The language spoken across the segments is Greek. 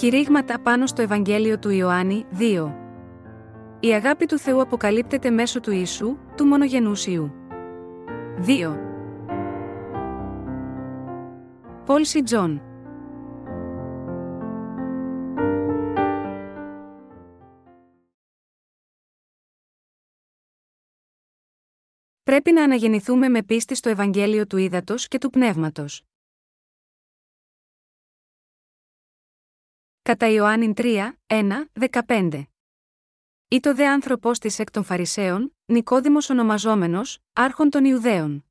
Κηρύγματα πάνω στο Ευαγγέλιο του Ιωάννη 2. Η αγάπη του Θεού αποκαλύπτεται μέσω του Ιησού, του μονογενούς Υιού. 2. Paul C. Jong Πρέπει να αναγεννηθούμε με πίστη στο Ευαγγέλιο του Ύδατος και του Πνεύματος. Κατά Ιωάννη 3, 1, 15. Ή το δε άνθρωπος της εκ των Φαρισαίων, Νικόδημος ονομαζόμενος, άρχον των Ιουδαίων.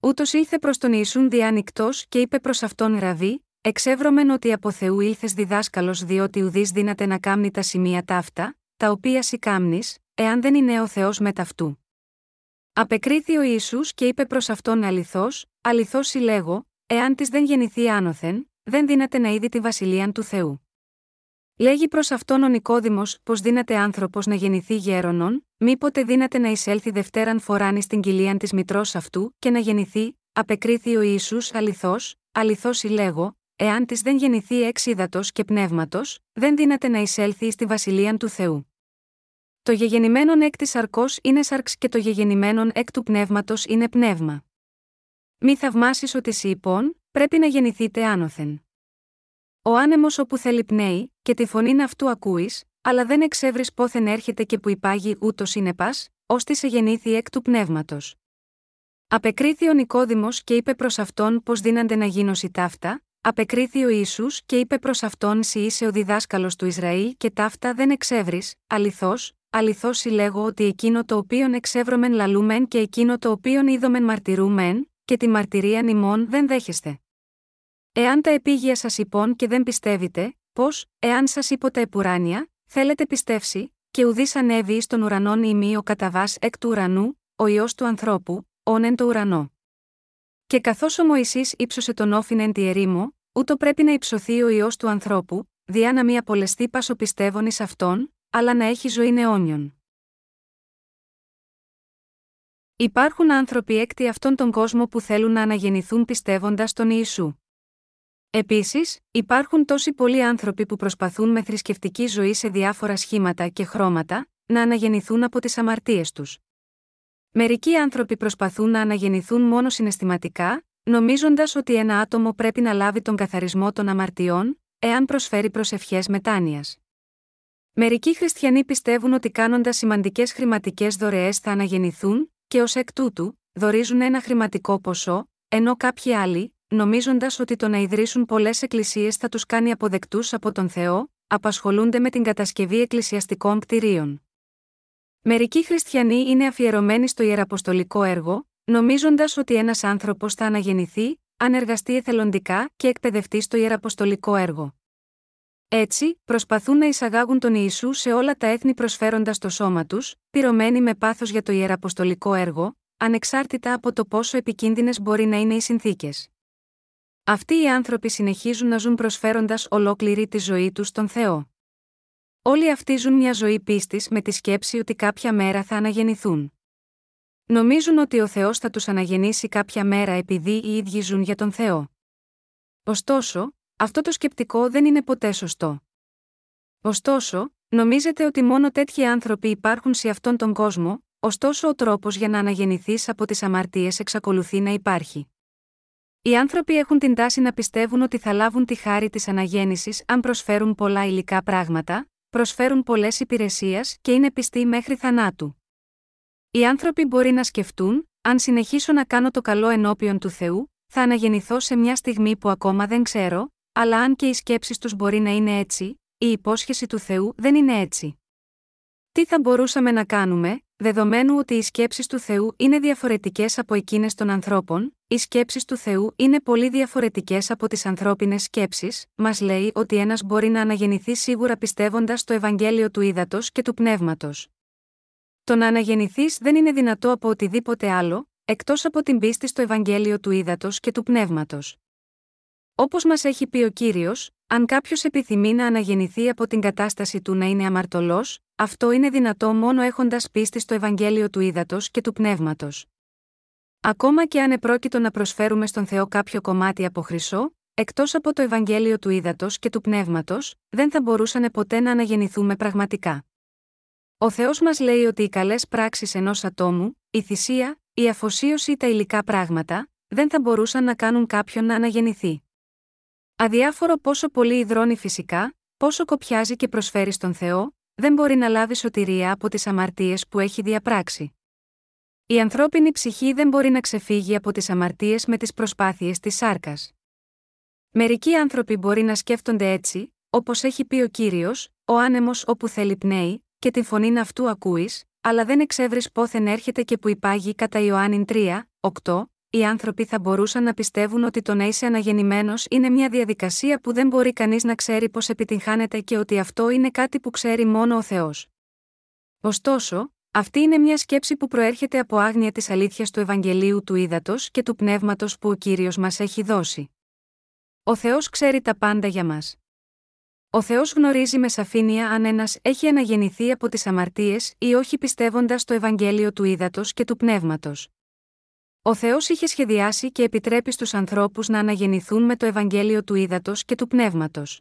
Ούτως ήλθε προς τον Ιησούν διάνυκτο και είπε προς αυτόν ραβή, εξεύρωμεν ότι από Θεού ήλθες διδάσκαλος διότι ουδή δύναται να κάμνει τα σημεία ταύτα, τα οποία σι κάμνεις, εάν δεν είναι ο Θεός με ταυτού. Απεκρίθη ο Ισού και είπε προς αυτόν αληθώς, αληθώς συλλέγω, εάν της δεν γεννηθεί άνωθεν, δεν δύναται να είδει τη βασιλεία του Θεού. Λέγει προς αυτόν ο Νικόδημος πω δύναται άνθρωπος να γεννηθεί γέρονον, μήποτε δύναται να εισέλθει δευτέραν φοράνη στην κοιλία της μητρός αυτού και να γεννηθεί, απεκρίθη ο Ισού αληθώς, αληθώς συλλέγω, εάν της δεν γεννηθεί εξ και πνεύματος, δεν δύναται να εισέλθει στη βασιλεία του Θεού. Το γεγεννημένον εκ της αρκό είναι σαρξ και το γεγεννημένον εκ του πνεύματος είναι πνεύμα. Μη θαυμάσεις ότι σοι υπόν, πρέπει να γεννηθείτε άνωθεν. Ο άνεμος όπου θέλει πνέει, και τη φωνή αυτού ακούεις, αλλά δεν εξεύρεις πόθεν έρχεται και που υπάγει ούτως είναι πα, ώστε σε γεννήθη εκ του πνεύματος. Απεκρίθη ο Νικόδημος και είπε προς αυτόν πώ δίνανται να γίνωση ταύτα, απεκρίθη ο Ισού και είπε προς αυτόν σι είσαι ο διδάσκαλος του Ισραήλ και ταύτα δεν εξεύρεις, αληθώς, αληθώς συλλέγω ότι εκείνο το οποίον εξεύρωμεν λαλούμεν και εκείνο το οποίον είδομεν μαρτυρούμεν, και τη μαρτυρία νημών δεν δέχεστε. Εάν τα επίγεια σας υπόν και δεν πιστεύετε, πώς, εάν σας είπω τα επουράνια, θέλετε πιστεύσει, και ουδής ανέβει εις τον ουρανόν ημί ο καταβάς εκ του ουρανού, ο ιό του ανθρώπου, όν εν το ουρανό. Και καθώς ο Μωυσής ύψωσε τον όφιν εν τη ερήμο, ούτω πρέπει να υψωθεί ο ιό του ανθρώπου, διά να μη απολεστεί πάσο πιστεύων εις αυτόν, αλλά να έχει ζωή αιώνιον. Υπάρχουν άνθρωποι έκτη αυτόν τον κόσμο που θέλουν να αναγεννηθούν πιστεύοντας τον Ιησού. Επίσης, υπάρχουν τόσοι πολλοί άνθρωποι που προσπαθούν με θρησκευτική ζωή σε διάφορα σχήματα και χρώματα να αναγεννηθούν από τις αμαρτίες τους. Μερικοί άνθρωποι προσπαθούν να αναγεννηθούν μόνο συναισθηματικά, νομίζοντας ότι ένα άτομο πρέπει να λάβει τον καθαρισμό των αμαρτιών, εάν προσφέρει προσευχές μετάνοιας. Μερικοί χριστιανοί πιστεύουν ότι κάνοντας σημαντικές χρηματικές δωρεές θα αναγεννηθούν, και ως εκ τούτου, δορίζουν ένα χρηματικό ποσό, ενώ κάποιοι άλλοι, νομίζοντας ότι το να ιδρύσουν πολλές εκκλησίες θα τους κάνει αποδεκτούς από τον Θεό, απασχολούνται με την κατασκευή εκκλησιαστικών κτηρίων. Μερικοί χριστιανοί είναι αφιερωμένοι στο ιεραποστολικό έργο, νομίζοντας ότι ένας άνθρωπος θα αναγεννηθεί, αν εργαστεί εθελοντικά και εκπαιδευτεί στο ιεραποστολικό έργο. Έτσι, προσπαθούν να εισαγάγουν τον Ιησού σε όλα τα έθνη προσφέροντας το σώμα τους, πυρωμένοι με πάθος για το ιεραποστολικό έργο, ανεξάρτητα από το πόσο επικίνδυνες μπορεί να είναι οι συνθήκες. Αυτοί οι άνθρωποι συνεχίζουν να ζουν προσφέροντας ολόκληρη τη ζωή τους στον Θεό. Όλοι αυτοί ζουν μια ζωή πίστης με τη σκέψη ότι κάποια μέρα θα αναγεννηθούν. Νομίζουν ότι ο Θεός θα τους αναγεννήσει κάποια μέρα επειδή οι ίδιοι ζουν για τον Θεό. Ωστόσο, αυτό το σκεπτικό δεν είναι ποτέ σωστό. Ωστόσο, νομίζετε ότι μόνο τέτοιοι άνθρωποι υπάρχουν σε αυτόν τον κόσμο, ωστόσο ο τρόπος για να αναγεννηθείς από τις αμαρτίες εξακολουθεί να υπάρχει. Οι άνθρωποι έχουν την τάση να πιστεύουν ότι θα λάβουν τη χάρη της αναγέννησης αν προσφέρουν πολλά υλικά πράγματα, προσφέρουν πολλές υπηρεσίες και είναι πιστοί μέχρι θανάτου. Οι άνθρωποι μπορεί να σκεφτούν, αν συνεχίσω να κάνω το καλό ενώπιον του Θεού, θα αναγεννηθώ σε μια στιγμή που ακόμα δεν ξέρω, αλλά αν και οι σκέψεις τους μπορεί να είναι έτσι, η υπόσχεση του Θεού δεν είναι έτσι. Τι θα μπορούσαμε να κάνουμε, δεδομένου ότι οι σκέψεις του Θεού είναι διαφορετικές από εκείνες των ανθρώπων, οι σκέψεις του Θεού είναι πολύ διαφορετικές από τις ανθρώπινες σκέψεις, μας λέει ότι ένας μπορεί να αναγεννηθεί σίγουρα πιστεύοντας το Ευαγγέλιο του Ήδατος και του Πνεύματος. Το να αναγεννηθείς δεν είναι δυνατό από οτιδήποτε άλλο, εκτός από την πίστη στο Ευαγγέλιο του Ήδατος και του Πνεύματος. Όπως μας έχει πει ο κύριος, αν κάποιος επιθυμεί να αναγεννηθεί από την κατάσταση του να είναι αμαρτωλός, αυτό είναι δυνατό μόνο έχοντας πίστη στο Ευαγγέλιο του Ήδατος και του Πνεύματος. Ακόμα και αν επρόκειτο να προσφέρουμε στον Θεό κάποιο κομμάτι από χρυσό, εκτός από το Ευαγγέλιο του Ήδατος και του Πνεύματος, δεν θα μπορούσαν ποτέ να αναγεννηθούμε πραγματικά. Ο Θεός μας λέει ότι οι καλές πράξεις ενός ατόμου, η θυσία, η αφοσίωση ή τα υλικά πράγματα, δεν θα μπορούσαν να κάνουν κάποιον να αναγεννηθεί. Αδιάφορο πόσο πολύ υδρώνει φυσικά, πόσο κοπιάζει και προσφέρει στον Θεό, δεν μπορεί να λάβει σωτηρία από τις αμαρτίες που έχει διαπράξει. Η ανθρώπινη ψυχή δεν μπορεί να ξεφύγει από τις αμαρτίες με τις προσπάθειες της σάρκας. Μερικοί άνθρωποι μπορεί να σκέφτονται έτσι, όπως έχει πει ο κύριος, ο άνεμος όπου θέλει πνέει, και την φωνή αυτού ακούεις, αλλά δεν εξεύρεις πόθεν έρχεται και που υπάγει κατά Ιωάννην 3, 8, οι άνθρωποι θα μπορούσαν να πιστεύουν ότι το να είσαι αναγεννημένος είναι μια διαδικασία που δεν μπορεί κανείς να ξέρει πώς επιτυγχάνεται και ότι αυτό είναι κάτι που ξέρει μόνο ο Θεός. Ωστόσο, αυτή είναι μια σκέψη που προέρχεται από άγνοια της αλήθειας του Ευαγγελίου του Ήδατος και του Πνεύματος που ο κύριος μας έχει δώσει. Ο Θεός ξέρει τα πάντα για μας. Ο Θεός γνωρίζει με σαφήνεια αν ένας έχει αναγεννηθεί από τις αμαρτίες ή όχι πιστεύοντας το Ευαγγέλιο του Ήδατος και του Πνεύματος. Ο Θεός είχε σχεδιάσει και επιτρέπει στους ανθρώπους να αναγεννηθούν με το Ευαγγέλιο του Ήδατος και του Πνεύματος.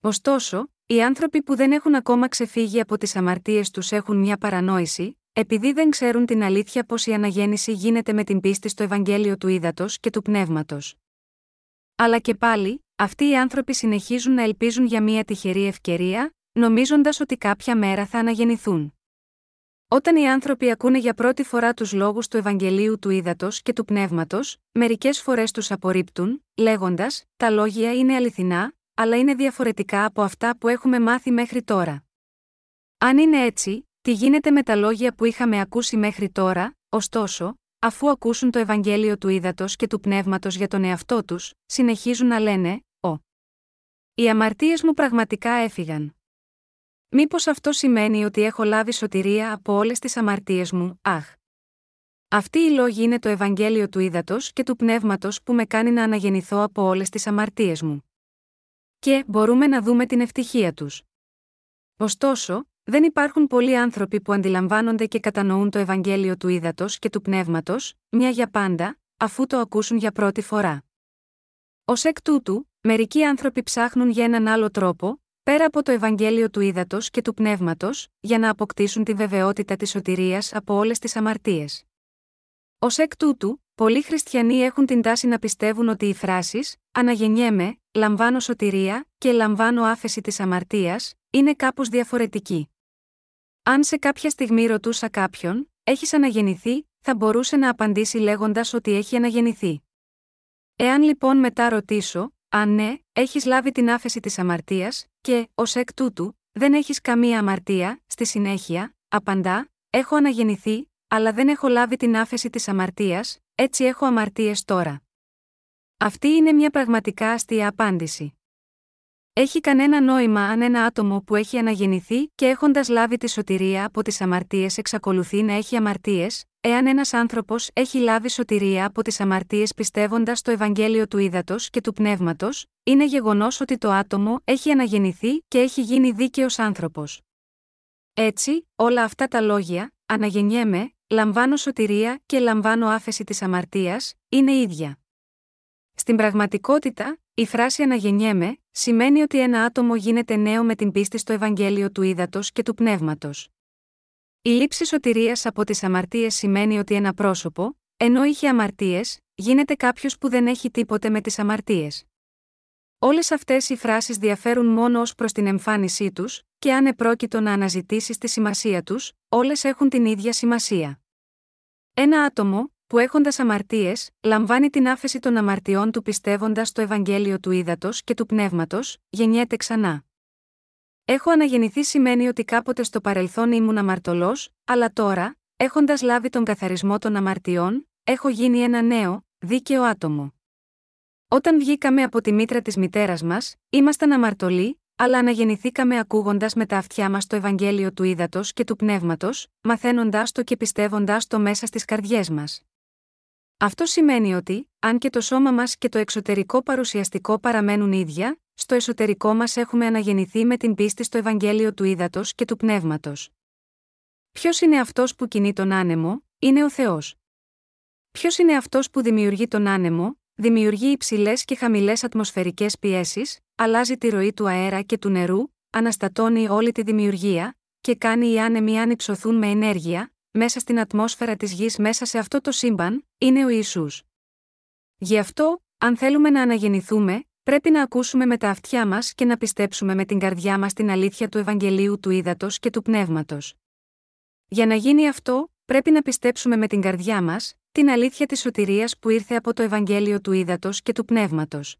Ωστόσο, οι άνθρωποι που δεν έχουν ακόμα ξεφύγει από τις αμαρτίες τους έχουν μια παρανόηση, επειδή δεν ξέρουν την αλήθεια πως η αναγέννηση γίνεται με την πίστη στο Ευαγγέλιο του Ήδατος και του Πνεύματος. Αλλά και πάλι, αυτοί οι άνθρωποι συνεχίζουν να ελπίζουν για μια τυχερή ευκαιρία, νομίζοντας ότι κάποια μέρα θα αναγεννηθούν. Όταν οι άνθρωποι ακούνε για πρώτη φορά τους λόγους του Ευαγγελίου του Ήδατος και του Πνεύματος, μερικές φορές τους απορρίπτουν, λέγοντας: Τα λόγια είναι αληθινά, αλλά είναι διαφορετικά από αυτά που έχουμε μάθει μέχρι τώρα. Αν είναι έτσι, τι γίνεται με τα λόγια που είχαμε ακούσει μέχρι τώρα, ωστόσο, αφού ακούσουν το Ευαγγέλιο του Ήδατος και του Πνεύματος για τον εαυτό τους, συνεχίζουν να λένε: Ω. Οι αμαρτίες μου πραγματικά έφυγαν. Μήπως αυτό σημαίνει ότι έχω λάβει σωτηρία από όλες τις αμαρτίες μου, αχ. Αυτή η λόγη είναι το Ευαγγέλιο του Ήδατος και του Πνεύματος που με κάνει να αναγεννηθώ από όλες τις αμαρτίες μου. Και μπορούμε να δούμε την ευτυχία τους. Ωστόσο, δεν υπάρχουν πολλοί άνθρωποι που αντιλαμβάνονται και κατανοούν το Ευαγγέλιο του Ήδατος και του Πνεύματος, μια για πάντα, αφού το ακούσουν για πρώτη φορά. Ω εκ τούτου, μερικοί άνθρωποι ψάχνουν για έναν άλλο τρόπο, πέρα από το Ευαγγέλιο του Ήδατος και του Πνεύματος, για να αποκτήσουν τη βεβαιότητα της σωτηρίας από όλες τις αμαρτίες. Ω εκ τούτου, πολλοί χριστιανοί έχουν την τάση να πιστεύουν ότι οι φράσεις Αναγεννιέμαι, λαμβάνω σωτηρία και λαμβάνω άφεση της αμαρτίας, είναι κάπως διαφορετική. Αν σε κάποια στιγμή ρωτούσα κάποιον, έχεις αναγεννηθεί, θα μπορούσε να απαντήσει λέγοντας ότι έχει αναγεννηθεί. Εάν λοιπόν μετά ρωτήσω, αν ναι, έχεις λάβει την άφεση της αμαρτίας, και, ως εκ τούτου, δεν έχεις καμία αμαρτία, στη συνέχεια, απαντά, έχω αναγεννηθεί, αλλά δεν έχω λάβει την άφεση της αμαρτίας, έτσι έχω αμαρτίες τώρα. Αυτή είναι μια πραγματικά αστεία απάντηση. Έχει κανένα νόημα αν ένα άτομο που έχει αναγεννηθεί και έχοντας λάβει τη σωτηρία από τις αμαρτίες εξακολουθεί να έχει αμαρτίες, εάν ένας άνθρωπος έχει λάβει σωτηρία από τις αμαρτίες πιστεύοντας το Ευαγγέλιο του Ήδατος και του Πνεύματος, είναι γεγονός ότι το άτομο έχει αναγεννηθεί και έχει γίνει δίκαιος άνθρωπος. Έτσι, όλα αυτά τα λόγια, αναγεννιέμαι, λαμβάνω σωτηρία και λαμβάνω άφεση της αμαρτίας, είναι ίδια. Στην πραγματικότητα, η φράση αναγεννιέμαι σημαίνει ότι ένα άτομο γίνεται νέο με την πίστη στο Ευαγγέλιο του Ήδατος και του Πνεύματος. Η λήψη σωτηρίας από τις αμαρτίες σημαίνει ότι ένα πρόσωπο, ενώ είχε αμαρτίες, γίνεται κάποιος που δεν έχει τίποτε με τις αμαρτίες. Όλες αυτές οι φράσεις διαφέρουν μόνο ως προς την εμφάνισή τους, και αν επρόκειτο να αναζητήσεις τη σημασία τους, όλες έχουν την ίδια σημασία. Ένα άτομο, που έχοντας αμαρτίες, λαμβάνει την άφεση των αμαρτιών του πιστεύοντας το Ευαγγέλιο του Ήδατος και του Πνεύματος, γεννιέται ξανά. Έχω αναγεννηθεί σημαίνει ότι κάποτε στο παρελθόν ήμουν αμαρτωλός, αλλά τώρα, έχοντας λάβει τον καθαρισμό των αμαρτιών, έχω γίνει ένα νέο, δίκαιο άτομο. Όταν βγήκαμε από τη μήτρα της μητέρας μας, ήμασταν αμαρτωλοί, αλλά αναγεννηθήκαμε ακούγοντας με τα αυτιά μας το Ευαγγέλιο του Ήδατος και του Πνεύματος, μαθαίνοντάς το και πιστεύοντάς το μέσα στις καρδιές μας. Αυτό σημαίνει ότι, αν και το σώμα μας και το εξωτερικό παρουσιαστικό παραμένουν ίδια, στο εσωτερικό μας έχουμε αναγεννηθεί με την πίστη στο Ευαγγέλιο του Ήδατος και του Πνεύματος. Ποιος είναι αυτός που κινεί τον άνεμο, είναι ο Θεός. Ποιος είναι αυτός που δημιουργεί τον άνεμο, δημιουργεί υψηλές και χαμηλές ατμοσφαιρικές πιέσεις, αλλάζει τη ροή του αέρα και του νερού, αναστατώνει όλη τη δημιουργία, και κάνει οι άνεμοι ανυψωθούν με ενέργεια, μέσα στην ατμόσφαιρα της γης μέσα σε αυτό το σύμπαν, είναι ο Ιησούς. Γι' αυτό, αν θέλουμε να αναγεννηθούμε, πρέπει να ακούσουμε με τα αυτιά μας και να πιστέψουμε με την καρδιά μας την αλήθεια του Ευαγγελίου του Ήδατος και του Πνεύματος. Για να γίνει αυτό, πρέπει να πιστέψουμε με την καρδιά μας την αλήθεια της σωτηρίας που ήρθε από το Ευαγγέλιο του Ήδατος και του Πνεύματος.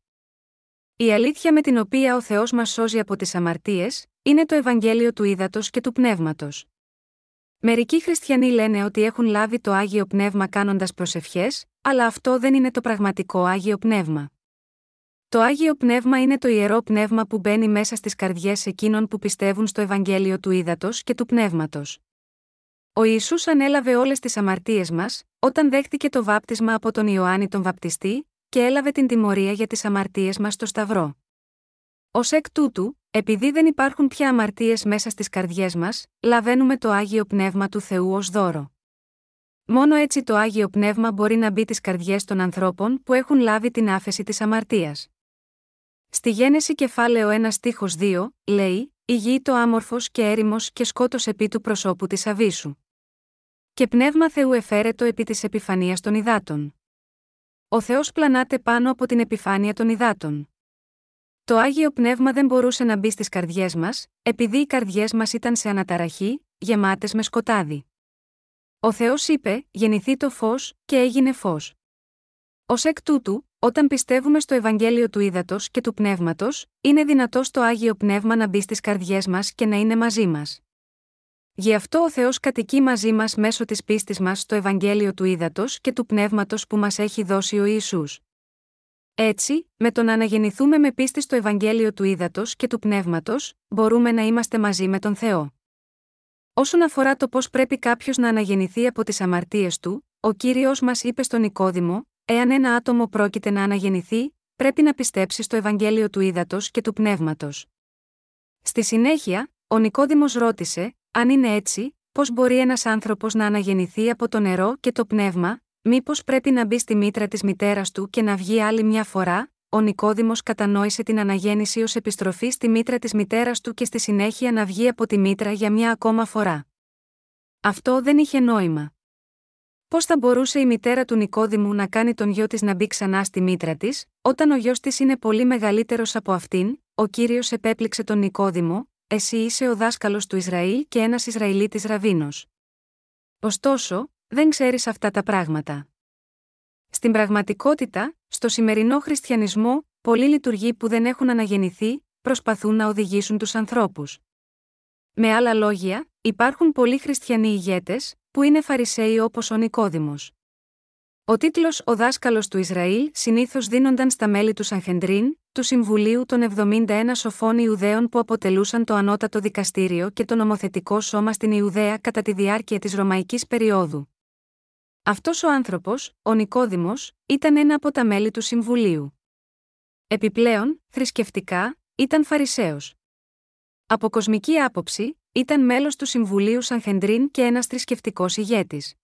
Η αλήθεια με την οποία ο Θεός μας σώζει από τις αμαρτίες, είναι το Ευαγγέλιο του Ήδατος και του Πνεύματος. Μερικοί χριστιανοί λένε ότι έχουν λάβει το άγιο πνεύμα κάνοντας προσευχές, αλλά αυτό δεν είναι το πραγματικό άγιο πνεύμα. Το άγιο πνεύμα είναι το ιερό πνεύμα που μπαίνει μέσα στις καρδιές εκείνων που πιστεύουν στο Ευαγγέλιο του Ήδατος και του Πνεύματος. Ο Ιησούς ανέλαβε όλες τις αμαρτίες μας, όταν δέχτηκε το βάπτισμα από τον Ιωάννη τον Βαπτιστή, και έλαβε την τιμωρία για τις αμαρτίες μας στο Σταυρό. Ω εκ τούτου, επειδή δεν υπάρχουν πια αμαρτίες μέσα στις καρδιές μας, λαβαίνουμε το άγιο πνεύμα του Θεού ως δώρο. Μόνο έτσι το άγιο πνεύμα μπορεί να μπει τις καρδιές των ανθρώπων που έχουν λάβει την άφεση της αμαρτίας. Στη Γένεση κεφάλαιο 1 στίχος 2, λέει «Η το άμορφος και έρημος και σκότος επί του προσώπου της Αβίσου». Και πνεύμα Θεού εφαίρετο επί της επιφανίας των υδάτων. Ο Θεός πλανάται πάνω από την επιφάνεια των υδάτων. Το άγιο πνεύμα δεν μπορούσε να μπει στις καρδιές μας, επειδή οι καρδιές μας ήταν σε αναταραχή, γεμάτες με σκοτάδι. Ο Θεός είπε: Γεννηθεί το φως, και έγινε φως. Ω εκ τούτου, όταν πιστεύουμε στο Ευαγγέλιο του Ήδατος και του Πνεύματος, είναι δυνατός το άγιο πνεύμα να μπει στις καρδιές μας και να είναι μαζί μας. Γι' αυτό ο Θεός κατοικεί μαζί μας μέσω της πίστης μας στο Ευαγγέλιο του Ήδατος και του Πνεύματος που μας έχει δώσει ο Ιησούς. Έτσι, με το να αναγεννηθούμε με πίστη στο Ευαγγέλιο του Ήδατος και του Πνεύματος, μπορούμε να είμαστε μαζί με τον Θεό. Όσον αφορά το πώς πρέπει κάποιος να αναγεννηθεί από τις αμαρτίες του, ο κύριος μας είπε στον Νικόδημο, εάν ένα άτομο πρόκειται να αναγεννηθεί, πρέπει να πιστέψει στο Ευαγγέλιο του Ήδατος και του Πνεύματος. Στη συνέχεια, ο Νικόδημος ρώτησε, αν είναι έτσι, πώς μπορεί ένας άνθρωπος να αναγεννηθεί από το νερό και το πνεύμα, μήπως πρέπει να μπει στη μήτρα της μητέρας του και να βγει άλλη μια φορά, ο Νικόδημος κατανόησε την αναγέννηση ως επιστροφή στη μήτρα της μητέρας του και στη συνέχεια να βγει από τη μήτρα για μια ακόμα φορά. Αυτό δεν είχε νόημα. Πώς θα μπορούσε η μητέρα του Νικόδημου να κάνει τον γιο της να μπει ξανά στη μήτρα της, όταν ο γιος της είναι πολύ μεγαλύτερος από αυτήν, ο κύριος επέπληξε τον Νικόδημο, εσύ είσαι ο δάσκαλος του Ισραήλ και ένας Ισραηλίτης ραβίνος. Ωστόσο, δεν ξέρεις αυτά τα πράγματα. Στην πραγματικότητα, στο σημερινό χριστιανισμό, πολλοί λειτουργοί που δεν έχουν αναγεννηθεί, προσπαθούν να οδηγήσουν τους ανθρώπους. Με άλλα λόγια, υπάρχουν πολλοί χριστιανοί ηγέτες, που είναι Φαρισαίοι όπως ο Νικόδημος. Ο τίτλος Ο δάσκαλος του Ισραήλ συνήθως δίνονταν στα μέλη του Σανχεντρίν, του Συμβουλίου των 71 σοφών Ιουδαίων που αποτελούσαν το ανώτατο δικαστήριο και το νομοθετικό σώμα στην Ιουδαία κατά τη διάρκεια της Ρωμαϊκής περίοδου. Αυτός ο άνθρωπος, ο Νικόδημος, ήταν ένα από τα μέλη του Συμβουλίου. Επιπλέον, θρησκευτικά, ήταν Φαρισαίος. Από κοσμική άποψη, ήταν μέλος του Συμβουλίου Σανχεντρίν και ένας θρησκευτικός ηγέτης.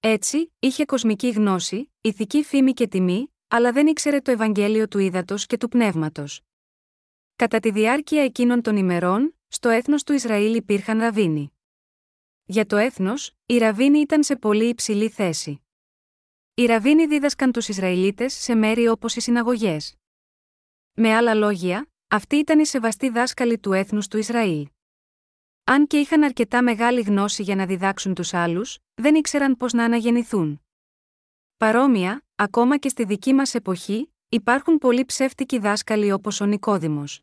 Έτσι, είχε κοσμική γνώση, ηθική φήμη και τιμή, αλλά δεν ήξερε το Ευαγγέλιο του Ήδατος και του Πνεύματος. Κατά τη διάρκεια εκείνων των ημερών, στο έθνος του Ισραήλ υπήρχαν ραβίνοι. Για το έθνος, οι ραβίνοι ήταν σε πολύ υψηλή θέση. Οι ραβίνοι δίδασκαν τους Ισραηλίτες σε μέρη όπως οι συναγωγές. Με άλλα λόγια, αυτοί ήταν οι σεβαστοί δάσκαλοι του έθνους του Ισραήλ. Αν και είχαν αρκετά μεγάλη γνώση για να διδάξουν τους άλλους, δεν ήξεραν πώς να αναγεννηθούν. Παρόμοια, ακόμα και στη δική μας εποχή, υπάρχουν πολλοί ψεύτικοι δάσκαλοι όπως ο Νικόδημος.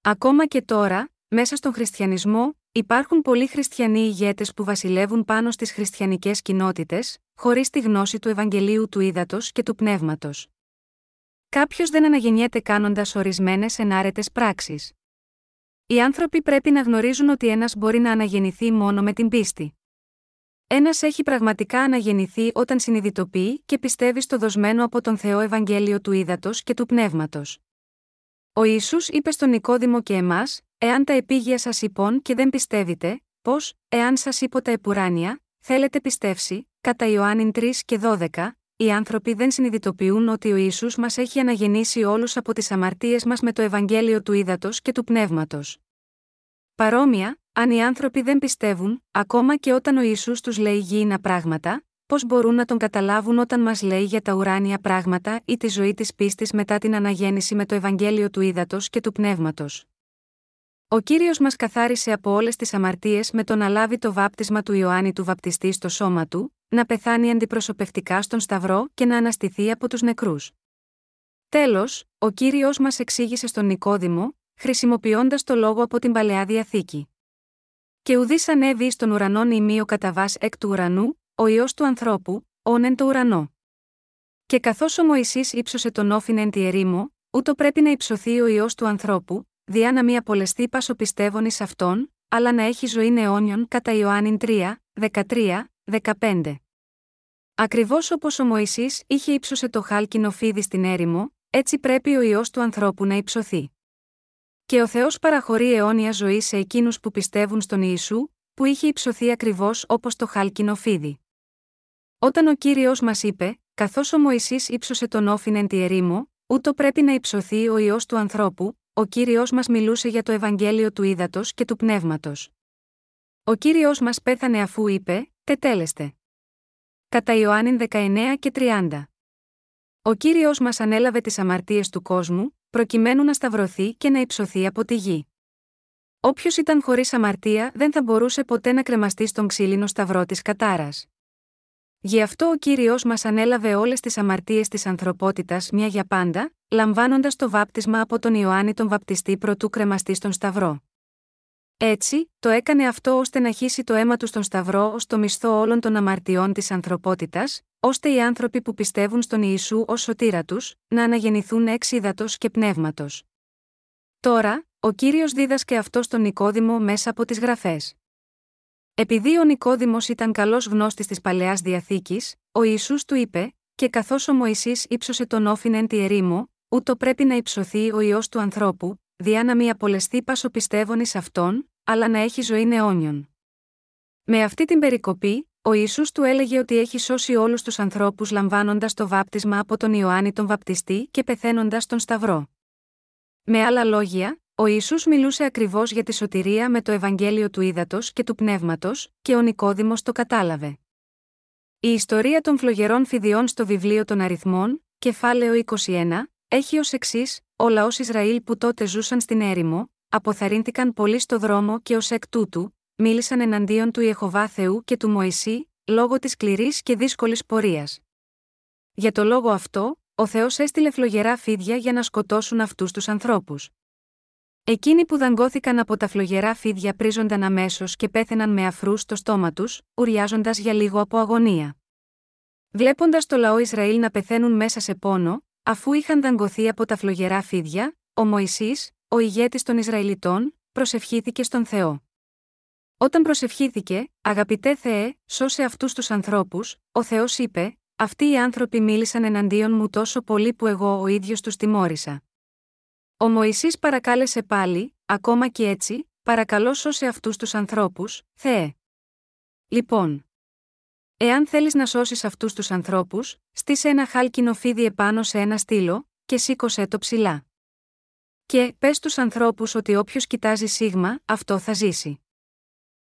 Ακόμα και τώρα, μέσα στον χριστιανισμό, υπάρχουν πολλοί χριστιανοί ηγέτες που βασιλεύουν πάνω στις χριστιανικές κοινότητες, χωρίς τη γνώση του Ευαγγελίου του Ήδατος και του Πνεύματος. Κάποιος δεν αναγεννιέται κάνοντας ορισμένες ενάρετες πράξεις. Οι άνθρωποι πρέπει να γνωρίζουν ότι ένας μπορεί να αναγεννηθεί μόνο με την πίστη. Ένας έχει πραγματικά αναγεννηθεί όταν συνειδητοποιεί και πιστεύει στο δοσμένο από τον Θεό Ευαγγέλιο του Ήδατος και του Πνεύματος. Ο Ισού είπε στον Νικόδημο και εμάς, Εάν τα επίγεια σας υπόν και δεν πιστεύετε, πώς, εάν σας είπω τα επουράνια, θέλετε πιστεύσει, κατά Ιωάννην 3 και 12, οι άνθρωποι δεν συνειδητοποιούν ότι ο Ισού μας έχει αναγεννήσει όλους από τις αμαρτίες μας με το Ευαγγέλιο του Ήδατος και του Πνεύματος. Παρόμοια, αν οι άνθρωποι δεν πιστεύουν, ακόμα και όταν ο Ιησούς τους λέει γήινα πράγματα, πώς μπορούν να τον καταλάβουν όταν μας λέει για τα ουράνια πράγματα ή τη ζωή της πίστης μετά την αναγέννηση με το Ευαγγέλιο του Ήδατος και του Πνεύματος. Ο κύριος μας καθάρισε από όλες τις αμαρτίες με το να λάβει το βάπτισμα του Ιωάννη του Βαπτιστή στο σώμα του, να πεθάνει αντιπροσωπευτικά στον Σταυρό και να αναστηθεί από τους νεκρούς. Τέλος, ο κύριος μας εξήγησε στον Νικόδημο, χρησιμοποιώντας το λόγο από την παλαιά διαθήκη. Και ουδής ανέβη στον ουρανόν ημίο κατά βάς εκ του ουρανού, ο ιό του ανθρώπου, όνεν το ουρανό. Και καθώς ο Μωυσής ύψωσε τον όφιν εν τη ερήμο, ούτω πρέπει να υψωθεί ο ιό του ανθρώπου, διά να μη απολεστεί πάσο πιστεύων ει αυτόν, αλλά να έχει ζωή αιώνιον κατά Ιωάννην 3, 13, 15. Ακριβώς όπως ο Μωυσής είχε ύψωσε το χάλκινο φίδι στην έρημο, έτσι πρέπει ο ιό του ανθρώπου να υψωθεί. Και ο Θεός παραχωρεί αιώνια ζωή σε εκείνους που πιστεύουν στον Ιησού, που είχε υψωθεί ακριβώς όπως το χάλκινο φίδι. Όταν ο κύριος μας είπε, καθώς ο Μωυσής ύψωσε τον όφιν εν τη ερήμο, ούτω πρέπει να υψωθεί ο ιό του ανθρώπου, ο κύριος μας μιλούσε για το Ευαγγέλιο του ύδατο και του πνεύματος. Ο κύριος μας πέθανε αφού είπε, Τετέλεστε. Κατά Ιωάννην 19 και 30. Ο κύριος μας ανέλαβε τις αμαρτίες του κόσμου, προκειμένου να σταυρωθεί και να υψωθεί από τη γη. Όποιος ήταν χωρίς αμαρτία δεν θα μπορούσε ποτέ να κρεμαστεί στον ξύλινο σταυρό της κατάρας. Γι' αυτό ο κύριος μας ανέλαβε όλες τις αμαρτίες της ανθρωπότητας μια για πάντα, λαμβάνοντας το βάπτισμα από τον Ιωάννη τον Βαπτιστή προτού κρεμαστεί στον Σταυρό. Έτσι, το έκανε αυτό ώστε να χύσει το αίμα του στον Σταυρό ως το μισθό όλων των αμαρτιών της ανθρωπότητας, ώστε οι άνθρωποι που πιστεύουν στον Ιησού ως σωτήρα τους, να αναγεννηθούν εξ και πνεύματος. Τώρα, ο κύριος δίδασκε αυτό στον Νικόδημο μέσα από τις γραφές. Επειδή ο Νικόδημος ήταν καλός γνώστης της παλαιάς διαθήκης, ο Ιησούς του είπε: Και καθώς ο Μωυσής ύψωσε τον όφιν εν τη ερήμο, ούτω πρέπει να υψωθεί ο ιό του ανθρώπου, διά να μη απολεστεί πάσο πιστεύων ει αυτόν, αλλά να έχει ζωή αιώνιον. Με αυτή την περικοπή, ο Ιησούς του έλεγε ότι έχει σώσει όλους τους ανθρώπους λαμβάνοντας το βάπτισμα από τον Ιωάννη τον Βαπτιστή και πεθαίνοντας τον Σταυρό. Με άλλα λόγια, ο Ιησούς μιλούσε ακριβώς για τη σωτηρία με το Ευαγγέλιο του Ήδατος και του Πνεύματος, και ο Νικόδημος το κατάλαβε. Η ιστορία των φλογερών φιδιών στο βιβλίο των Αριθμών, κεφάλαιο 21, έχει ως εξής: Ο λαός Ισραήλ που τότε ζούσαν στην έρημο, αποθαρρύνθηκαν πολύ στο δρόμο και ως εκ τούτου, μίλησαν εναντίον του Ιεχοβά Θεού και του Μωυσή, λόγω της σκληρής και δύσκολης πορείας. Για το λόγο αυτό, ο Θεός έστειλε φλογερά φίδια για να σκοτώσουν αυτούς τους ανθρώπους. Εκείνοι που δαγκώθηκαν από τα φλογερά φίδια πρίζονταν αμέσως και πέθαιναν με αφρούς στο στόμα τους, ουριάζοντας για λίγο από αγωνία. Βλέποντας το λαό Ισραήλ να πεθαίνουν μέσα σε πόνο, αφού είχαν δαγκωθεί από τα φλογερά φίδια, ο Μωυσής, ο ηγέτης των Ισραηλιτών, προσευχήθηκε στον Θεό. Όταν προσευχήθηκε, αγαπητέ Θεέ, σώσε αυτούς τους ανθρώπους, ο Θεός είπε: Αυτοί οι άνθρωποι μίλησαν εναντίον μου τόσο πολύ που εγώ ο ίδιος τους τιμώρησα. Ο Μωυσής παρακάλεσε πάλι, ακόμα και έτσι, παρακαλώ σώσε αυτούς τους ανθρώπους, Θεέ. Λοιπόν, εάν θέλεις να σώσεις αυτούς τους ανθρώπους, στήσε ένα χάλκινο φίδι επάνω σε ένα στήλο, και σήκωσε το ψηλά. Και πες στου ανθρώπους ότι όποιος κοιτάζει σίγμα, αυτό θα ζήσει.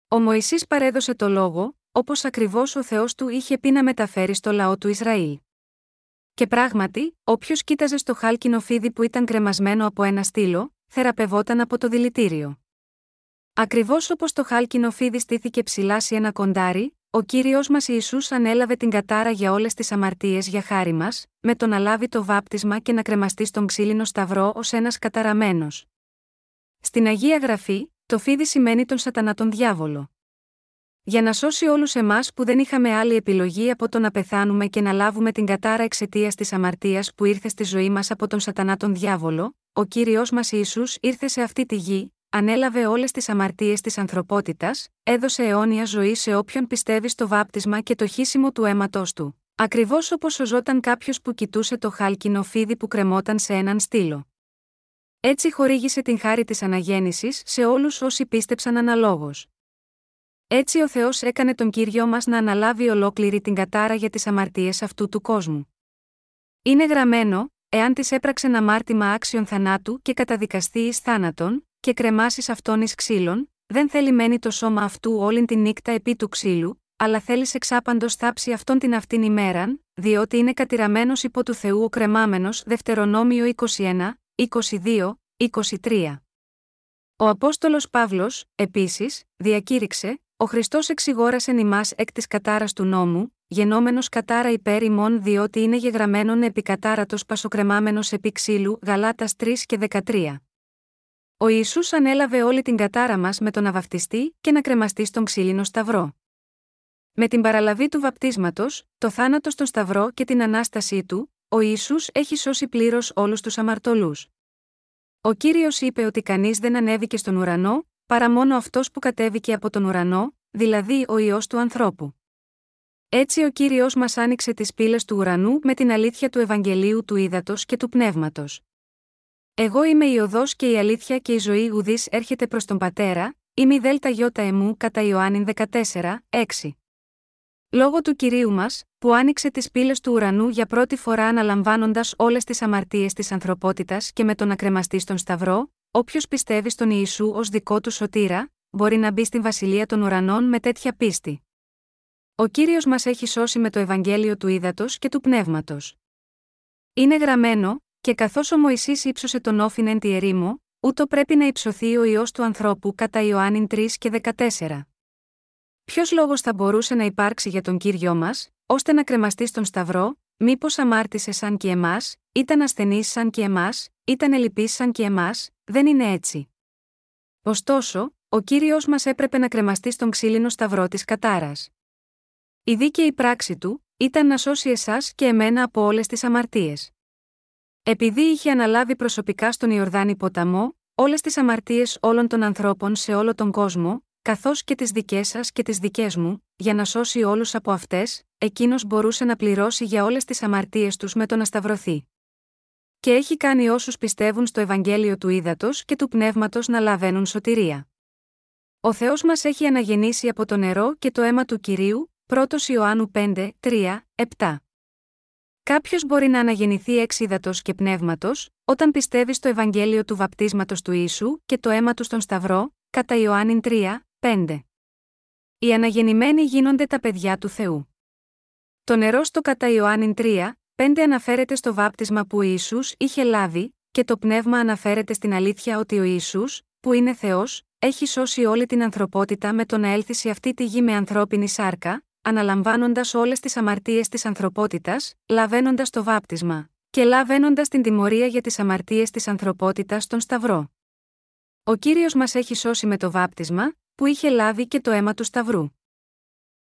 Ο Μωυσής παρέδωσε το λόγο, όπως ακριβώς ο Θεός του είχε πει να μεταφέρει στο λαό του Ισραήλ. Και πράγματι, όποιος κοίταζε στο χάλκινο φίδι που ήταν κρεμασμένο από ένα στήλο, θεραπευόταν από το δηλητήριο. Ακριβώς όπως το χάλκινο φίδι στήθηκε ψηλά σε ένα κοντάρι, ο κύριος μας Ισού ανέλαβε την κατάρα για όλες τις αμαρτίες για χάρη μας, με το να λάβει το βάπτισμα και να κρεμαστεί στον ξύλινο σταυρό ως ένας καταραμένος. Στην Αγία Γραφή, το φίδι σημαίνει τον Σατανά τον διάβολο. Για να σώσει όλους εμάς που δεν είχαμε άλλη επιλογή από το να πεθάνουμε και να λάβουμε την κατάρα εξαιτίας της αμαρτίας που ήρθε στη ζωή μας από τον Σατανά τον διάβολο, ο κύριος μας Ισού ήρθε σε αυτή τη γη, ανέλαβε όλες τις αμαρτίες της ανθρωπότητας, έδωσε αιώνια ζωή σε όποιον πιστεύει στο βάπτισμα και το χύσιμο του αίματό του. Ακριβώς όπως σωζόταν κάποιος που κοιτούσε το χάλκινο φίδι που κρεμόταν σε έναν στήλο. Έτσι χορήγησε την χάρη της αναγέννησης σε όλους όσοι πίστεψαν αναλόγως. Έτσι ο Θεός έκανε τον κύριο μας να αναλάβει ολόκληρη την κατάρα για τις αμαρτίες αυτού του κόσμου. Είναι γραμμένο, εάν της έπραξε ένα μάρτυμα άξιον θανάτου και καταδικαστεί εις θάνατον, και κρεμάσεις αυτόν εις ξύλων, δεν θέλει μένει το σώμα αυτού όλη την νύχτα επί του ξύλου, αλλά θέλει εξάπαντο θάψει αυτόν την αυτήν ημέραν, διότι είναι κατηραμένος υπό του Θεού ο κρεμάμενος Δευτερονόμιο 21, 22, 23. Ο Απόστολος Παύλος, επίσης, διακήρυξε: Ο Χριστός εξηγόρασε ημάς εκ της κατάρας του νόμου, γενόμενος κατάρα υπέρ ημών διότι είναι γεγραμμένον επί κατάρατος πασοκρεμάμενος επί ξύλου Γαλάτας 3 και 13. Ο Ιησούς ανέλαβε όλη την κατάρα μας με τον αβαυτιστή και να κρεμαστεί στον ξύλινο σταυρό. Με την παραλαβή του βαπτίσματος, το θάνατο στον Σταυρό και την ανάστασή του, ο Ισού έχει σώσει πλήρως όλους τους αμαρτωλούς. Ο κύριος είπε ότι κανείς δεν ανέβηκε στον ουρανό, παρά μόνο αυτός που κατέβηκε από τον ουρανό, δηλαδή ο ιό του ανθρώπου. Έτσι ο κύριος μας άνοιξε τις πύλες του ουρανού με την αλήθεια του Ευαγγελίου του Ήδατος και του Πνεύματος. Εγώ είμαι η οδός και η αλήθεια και η ζωή ουδής έρχεται προς τον πατέρα, είμαι η δέλτα γιώτα εμού κατά Ιωάννη 14, 6. Λόγω του κυρίου μας, που άνοιξε τις πύλες του ουρανού για πρώτη φορά αναλαμβάνοντας όλες τις αμαρτίες της ανθρωπότητας και με τον ακρεμαστή στον Σταυρό, όποιος πιστεύει στον Ιησού ως δικό του σωτήρα, μπορεί να μπει στην βασιλεία των ουρανών με τέτοια πίστη. Ο κύριος μας έχει σώσει με το Ευαγγέλιο του Ήδατος και του Πνεύματος. Είναι γραμμένο, και καθώς ο Μωυσής ύψωσε τον όφιν εν τη ερήμο, ούτω πρέπει να υψωθεί ο ιό του ανθρώπου κατά Ιωάννη 3 και 14. Ποιος λόγος θα μπορούσε να υπάρξει για τον κύριο μας, ώστε να κρεμαστεί στον Σταυρό, μήπως αμάρτησε σαν και εμάς, ήταν ασθενής σαν και εμάς, ήταν ελλειπής σαν και εμάς, δεν είναι έτσι. Ωστόσο, ο κύριο μας έπρεπε να κρεμαστεί στον ξύλινο Σταυρό της Κατάρας. Η δίκαιη πράξη του ήταν να σώσει εσάς και εμένα από όλες τις αμαρτίες. Επειδή είχε αναλάβει προσωπικά στον Ιορδάνη ποταμό, όλες τις αμαρτίες όλων των ανθρώπων σε όλο τον κόσμο, καθώς και τις δικές σας και τις δικές μου, για να σώσει όλους από αυτές, εκείνος μπορούσε να πληρώσει για όλες τις αμαρτίες τους με το να σταυρωθεί. Και έχει κάνει όσους πιστεύουν στο Ευαγγέλιο του Ήδατος και του Πνεύματος να λαβαίνουν σωτηρία. Ο Θεός μας έχει αναγεννήσει από το νερό και το αίμα του κυρίου, 1 Ιωάννου 5, 3, 7. Κάποιος μπορεί να αναγεννηθεί εξ ύδατο και πνεύματος, όταν πιστεύει στο Ευαγγέλιο του βαπτίσματος του ίσου και το αίμα του στον Σταυρό, κατά Ιωάννη 3, 5. Οι αναγεννημένοι γίνονται τα παιδιά του Θεού. Το νερό στο κατά Ιωάννη 3, 5 αναφέρεται στο βάπτισμα που ο Ιησούς είχε λάβει, και το πνεύμα αναφέρεται στην αλήθεια ότι ο Ιησούς, που είναι Θεός, έχει σώσει όλη την ανθρωπότητα με το να έλθει σε αυτή τη γη με ανθρώπινη σάρκα, αναλαμβάνοντας όλες τις αμαρτίες της ανθρωπότητας, λαβαίνοντας το βάπτισμα, και λαβαίνοντας την τιμωρία για τις αμαρτίες της ανθρωπότητας στον Σταυρό. Ο κύριος μας έχει σώσει με το βάπτισμα, που είχε λάβει και το αίμα του Σταυρού.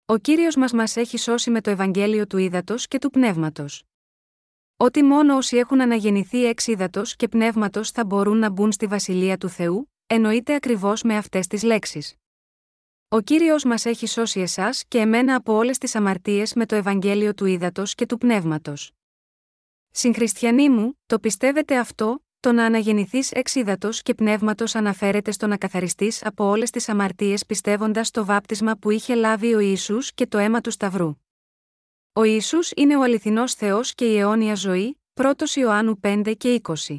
Ο κύριος μας μας έχει σώσει με το Ευαγγέλιο του Ήδατος και του Πνεύματος. Ότι μόνο όσοι έχουν αναγεννηθεί εξ ύδατο και πνεύματος θα μπορούν να μπουν στη βασιλεία του Θεού, εννοείται ακριβώς με αυτές τις λέξεις. Ο κύριος μας έχει σώσει εσάς και εμένα από όλες τις αμαρτίες με το Ευαγγέλιο του Ήδατος και του Πνεύματος. Συγχριστιανοί μου, το πιστεύετε αυτό, το να αναγεννηθείς εξ ύδατο και πνεύματος αναφέρεται στο να καθαριστείς από όλες τις αμαρτίες πιστεύοντας το βάπτισμα που είχε λάβει ο Ισού και το αίμα του Σταυρού. Ο Ιησούς είναι ο αληθινός Θεός και η αιώνια ζωή, 1 Ιωάννου 5 και 20.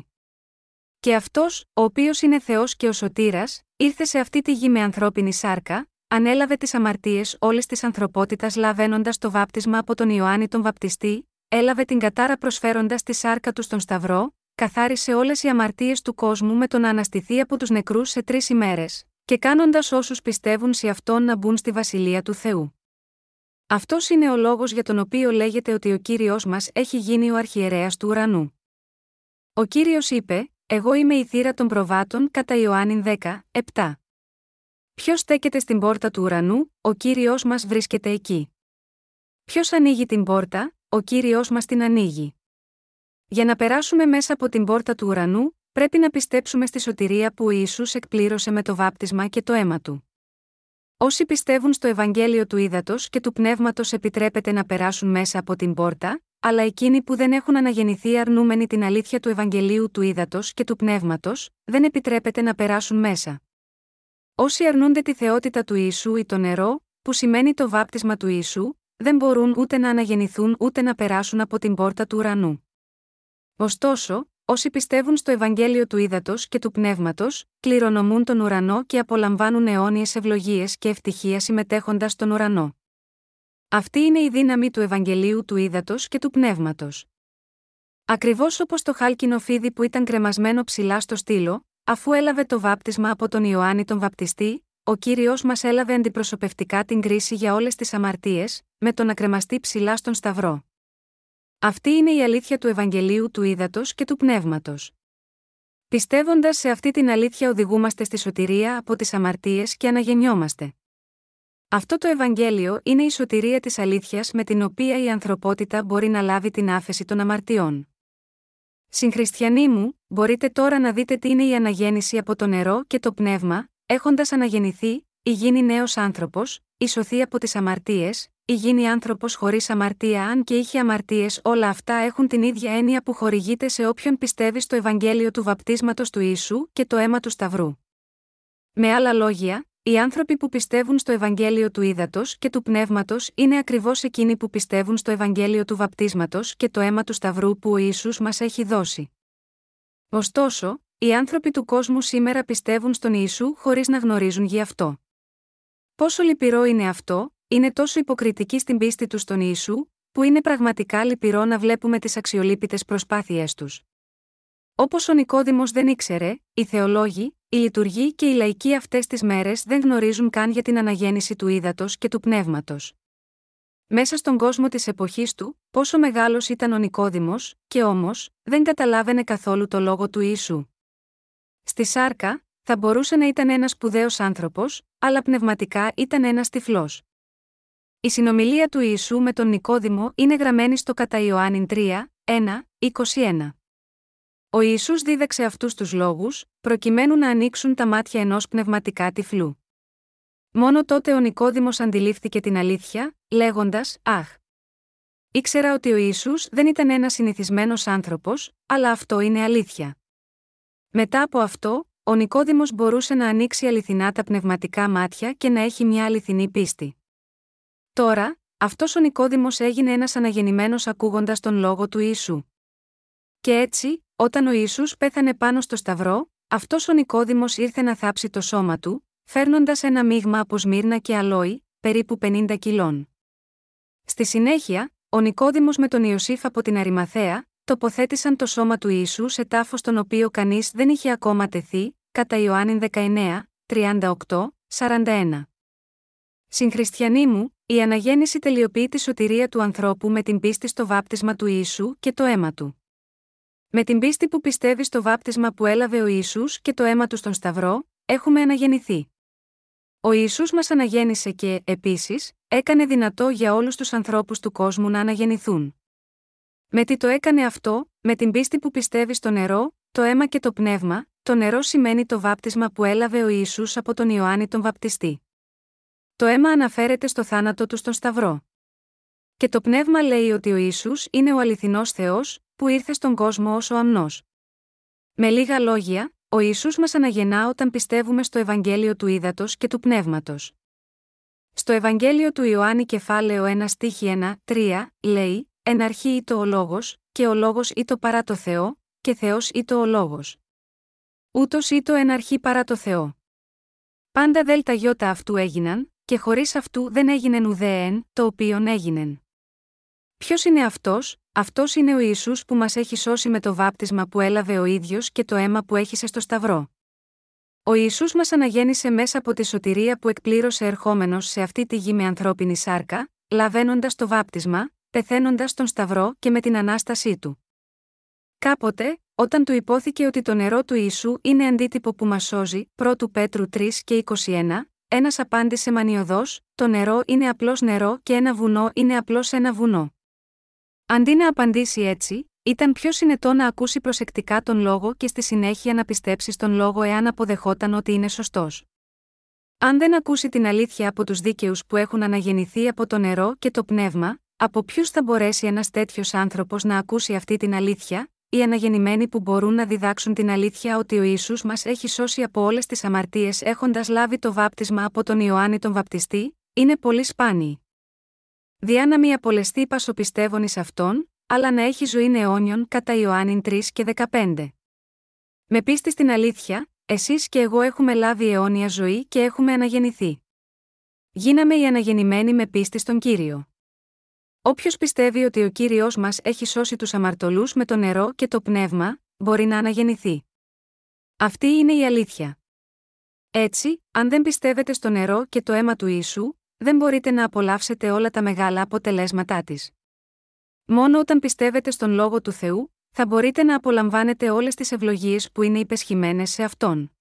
Και αυτός, ο οποίος είναι Θεός και ο Σωτήρας, ήρθε σε αυτή τη γη με ανθρώπινη σάρκα, ανέλαβε τις αμαρτίες όλης της ανθρωπότητας λαβαίνοντας το βάπτισμα από τον Ιωάννη τον Βαπτιστή, έλαβε την κατάρα προσφέροντας τη σάρκα του στον Σταυρό, καθάρισε όλες οι αμαρτίες του κόσμου με το να αναστηθεί από τους νεκρούς σε τρεις ημέρες, και κάνοντας όσους πιστεύουν σε αυτόν να μπουν στη βασιλεία του Θεού. Αυτός είναι ο λόγος για τον οποίο λέγεται ότι ο κύριος μας έχει γίνει ο αρχιερέας του ουρανού. Ο κύριος είπε: Εγώ είμαι η θύρα των προβάτων κατά Ιωάννη 10, 7. Ποιος στέκεται στην πόρτα του ουρανού, ο κύριος μας βρίσκεται εκεί. Ποιος ανοίγει την πόρτα, ο κύριος μας την ανοίγει. Για να περάσουμε μέσα από την πόρτα του ουρανού, πρέπει να πιστέψουμε στη σωτηρία που ο Ιησούς εκπλήρωσε με το βάπτισμα και το αίμα του. Όσοι πιστεύουν στο Ευαγγέλιο του Ήδατος και του Πνεύματος επιτρέπεται να περάσουν μέσα από την πόρτα, αλλά εκείνοι που δεν έχουν αναγεννηθεί αρνούμενοι την αλήθεια του Ευαγγελίου του Ήδατος και του Πνεύματος, δεν επιτρέπεται να περάσουν μέσα. Όσοι αρνούνται τη θεότητα του Ιησού ή το νερό, που σημαίνει το βάπτισμα του Ιησού, δεν μπορούν ούτε να αναγεννηθούν ούτε να περάσουν από την πόρτα του ουρανού. Ωστόσο, όσοι πιστεύουν στο Ευαγγέλιο του Ήδατος και του Πνεύματος, κληρονομούν τον ουρανό και απολαμβάνουν αιώνιες ευλογίες και ευτυχία συμμετέχοντας στον ουρανό. Αυτή είναι η δύναμη του Ευαγγελίου του Ήδατος και του Πνεύματος. Ακριβώς όπως το χάλκινο φίδι που ήταν κρεμασμένο ψηλά στο στήλο, αφού έλαβε το βάπτισμα από τον Ιωάννη τον Βαπτιστή, ο κύριος μας έλαβε αντιπροσωπευτικά την κρίση για όλες τις αμαρτίες, με τον να κρεμαστεί ψηλά στον Σταυρό. Αυτή είναι η αλήθεια του Ευαγγελίου του Ήδατος και του Πνεύματος. Πιστεύοντας σε αυτή την αλήθεια, οδηγούμαστε στη σωτηρία από τις αμαρτίες και αναγεννιόμαστε. Αυτό το Ευαγγέλιο είναι η σωτηρία της αλήθειας με την οποία η ανθρωπότητα μπορεί να λάβει την άφεση των αμαρτιών. Συγχριστιανοί μου, μπορείτε τώρα να δείτε τι είναι η αναγέννηση από το νερό και το πνεύμα, έχοντας αναγεννηθεί, η γίνει νέος άνθρωπος, η σωθεί από τις αμαρτίες, η γίνει άνθρωπος χωρίς αμαρτία αν και είχε αμαρτίες, όλα αυτά έχουν την ίδια έννοια που χορηγείται σε όποιον πιστεύει στο Ευαγγέλιο του βαπτίσματος του ίσου και το αίμα του Σταυρού. Με άλλα λόγια, οι άνθρωποι που πιστεύουν στο Ευαγγέλιο του Ήδατος και του Πνεύματος είναι ακριβώς εκείνοι που πιστεύουν στο Ευαγγέλιο του Βαπτίσματος και το αίμα του Σταυρού που ο Ιησούς μας έχει δώσει. Ωστόσο, οι άνθρωποι του κόσμου σήμερα πιστεύουν στον Ιησού χωρίς να γνωρίζουν γι' αυτό. Πόσο λυπηρό είναι αυτό, είναι τόσο υποκριτικοί στην πίστη τους στον Ιησού, που είναι πραγματικά λυπηρό να βλέπουμε τις αξιολύπητες προσπάθειές τους. Όπως ο Νικόδημος δεν ήξερε, οι θεολόγοι, οι λειτουργοί και οι λαϊκοί αυτές τις μέρες δεν γνωρίζουν καν για την αναγέννηση του ύδατος και του πνεύματος. Μέσα στον κόσμο της εποχής του, πόσο μεγάλος ήταν ο Νικόδημος, και όμως, δεν καταλάβαινε καθόλου το λόγο του Ιησού. Στη Σάρκα, θα μπορούσε να ήταν ένας σπουδαίος άνθρωπος, αλλά πνευματικά ήταν ένας τυφλός. Η συνομιλία του Ιησού με τον Νικόδημο είναι γραμμένη στο κατά Ιωάννη 3, 1, 21. Ο Ιησούς δίδαξε αυτούς τους λόγους, προκειμένου να ανοίξουν τα μάτια ενός πνευματικά τυφλού. Μόνο τότε ο Νικόδημος αντιλήφθηκε την αλήθεια, λέγοντας: Αχ! Ήξερα ότι ο Ιησούς δεν ήταν ένας συνηθισμένος άνθρωπος, αλλά αυτό είναι αλήθεια. Μετά από αυτό, ο Νικόδημος μπορούσε να ανοίξει αληθινά τα πνευματικά μάτια και να έχει μια αληθινή πίστη. Τώρα, αυτός ο Νικόδημος έγινε ένας αναγεννημένος ακούγοντας τον λόγο του Ιησού. Και έτσι, όταν ο Ιησούς πέθανε πάνω στο Σταυρό, αυτός ο Νικόδημος ήρθε να θάψει το σώμα του, φέρνοντας ένα μείγμα από σμύρνα και αλόη, περίπου 50 κιλών. Στη συνέχεια, ο Νικόδημος με τον Ιωσήφ από την Αριμαθέα, τοποθέτησαν το σώμα του Ιησού σε τάφος στον οποίο κανείς δεν είχε ακόμα τεθεί, κατά Ιωάννη 19, 38, 41. Συγχριστιανοί μου, η αναγέννηση τελειοποιεί τη σωτηρία του ανθρώπου με την πίστη στο βάπτισμα του Ιησού και το αίμα του. Με την πίστη που πιστεύει στο βάπτισμα που έλαβε ο Ιησούς και το αίμα του στον Σταυρό, έχουμε αναγεννηθεί. Ο Ιησούς μας αναγέννησε και, επίσης, έκανε δυνατό για όλους τους ανθρώπους του κόσμου να αναγεννηθούν. Με τι το έκανε αυτό, με την πίστη που πιστεύει στο νερό, το αίμα και το πνεύμα, το νερό σημαίνει το βάπτισμα που έλαβε ο Ιησούς από τον Ιωάννη τον Βαπτιστή. Το αίμα αναφέρεται στο θάνατο του στον Σταυρό. Και το πνεύμα λέει ότι ο Ιησούς είναι ο αληθινός Θεός, που ήρθε στον κόσμο ως ο αμνός. Με λίγα λόγια, ο Ιησούς μας αναγεννά όταν πιστεύουμε στο Ευαγγέλιο του Ήδατος και του Πνεύματος. Στο Ευαγγέλιο του Ιωάννη κεφάλαιο 1 στίχη 1, 3, λέει «Εν αρχή ήτο ο Λόγος, και ο Λόγος ήτο παρά το Θεό, και Θεός ήτο ο Λόγος». Ούτως ήτο εν αρχή παρά το Θεό. Πάντα δέλτα γιώτα αυτού έγιναν, και χωρίς αυτού δεν έγινε ουδέ εν, το οποίον έγινεν. Ποιος είναι αυτός, αυτός είναι ο Ιησούς που μας έχει σώσει με το βάπτισμα που έλαβε ο ίδιος και το αίμα που έχησε στο Σταυρό. Ο Ιησούς μας αναγέννησε μέσα από τη σωτηρία που εκπλήρωσε ερχόμενος σε αυτή τη γη με ανθρώπινη σάρκα, λαβαίνοντας το βάπτισμα, πεθαίνοντας τον Σταυρό και με την ανάστασή του. Κάποτε, όταν του υπόθηκε ότι το νερό του Ιησού είναι αντίτυπο που μας σώζει, 1 Πέτρου 3 και 21, ένα απάντησε μανιωδό: Το νερό είναι απλώς νερό και ένα βουνό είναι απλώς ένα βουνό. Αντί να απαντήσει έτσι, ήταν πιο συνετό να ακούσει προσεκτικά τον λόγο και στη συνέχεια να πιστέψει στον λόγο εάν αποδεχόταν ότι είναι σωστός. Αν δεν ακούσει την αλήθεια από τους δίκαιους που έχουν αναγεννηθεί από το νερό και το πνεύμα, από ποιους θα μπορέσει ένας τέτοιος άνθρωπος να ακούσει αυτή την αλήθεια, οι αναγεννημένοι που μπορούν να διδάξουν την αλήθεια ότι ο Ιησούς μας έχει σώσει από όλες τις αμαρτίες έχοντας λάβει το βάπτισμα από τον Ιωάννη τον Βαπτιστή, είναι πολύ σπάνιοι. Διά να μη απολεστεί πασοπιστεύων εις αυτόν, αλλά να έχει ζωή αιώνιον κατά Ιωάννην 3 και 15. Με πίστη στην αλήθεια, εσείς και εγώ έχουμε λάβει αιώνια ζωή και έχουμε αναγεννηθεί. Γίναμε οι αναγεννημένοι με πίστη στον κύριο. Όποιος πιστεύει ότι ο κύριος μας έχει σώσει τους αμαρτωλούς με το νερό και το πνεύμα, μπορεί να αναγεννηθεί. Αυτή είναι η αλήθεια. Έτσι, αν δεν πιστεύετε στο νερό και το αίμα του ίσου, δεν μπορείτε να απολαύσετε όλα τα μεγάλα αποτελέσματά της. Μόνο όταν πιστεύετε στον λόγο του Θεού, θα μπορείτε να απολαμβάνετε όλες τις ευλογίες που είναι υπεσχημένες σε αυτόν.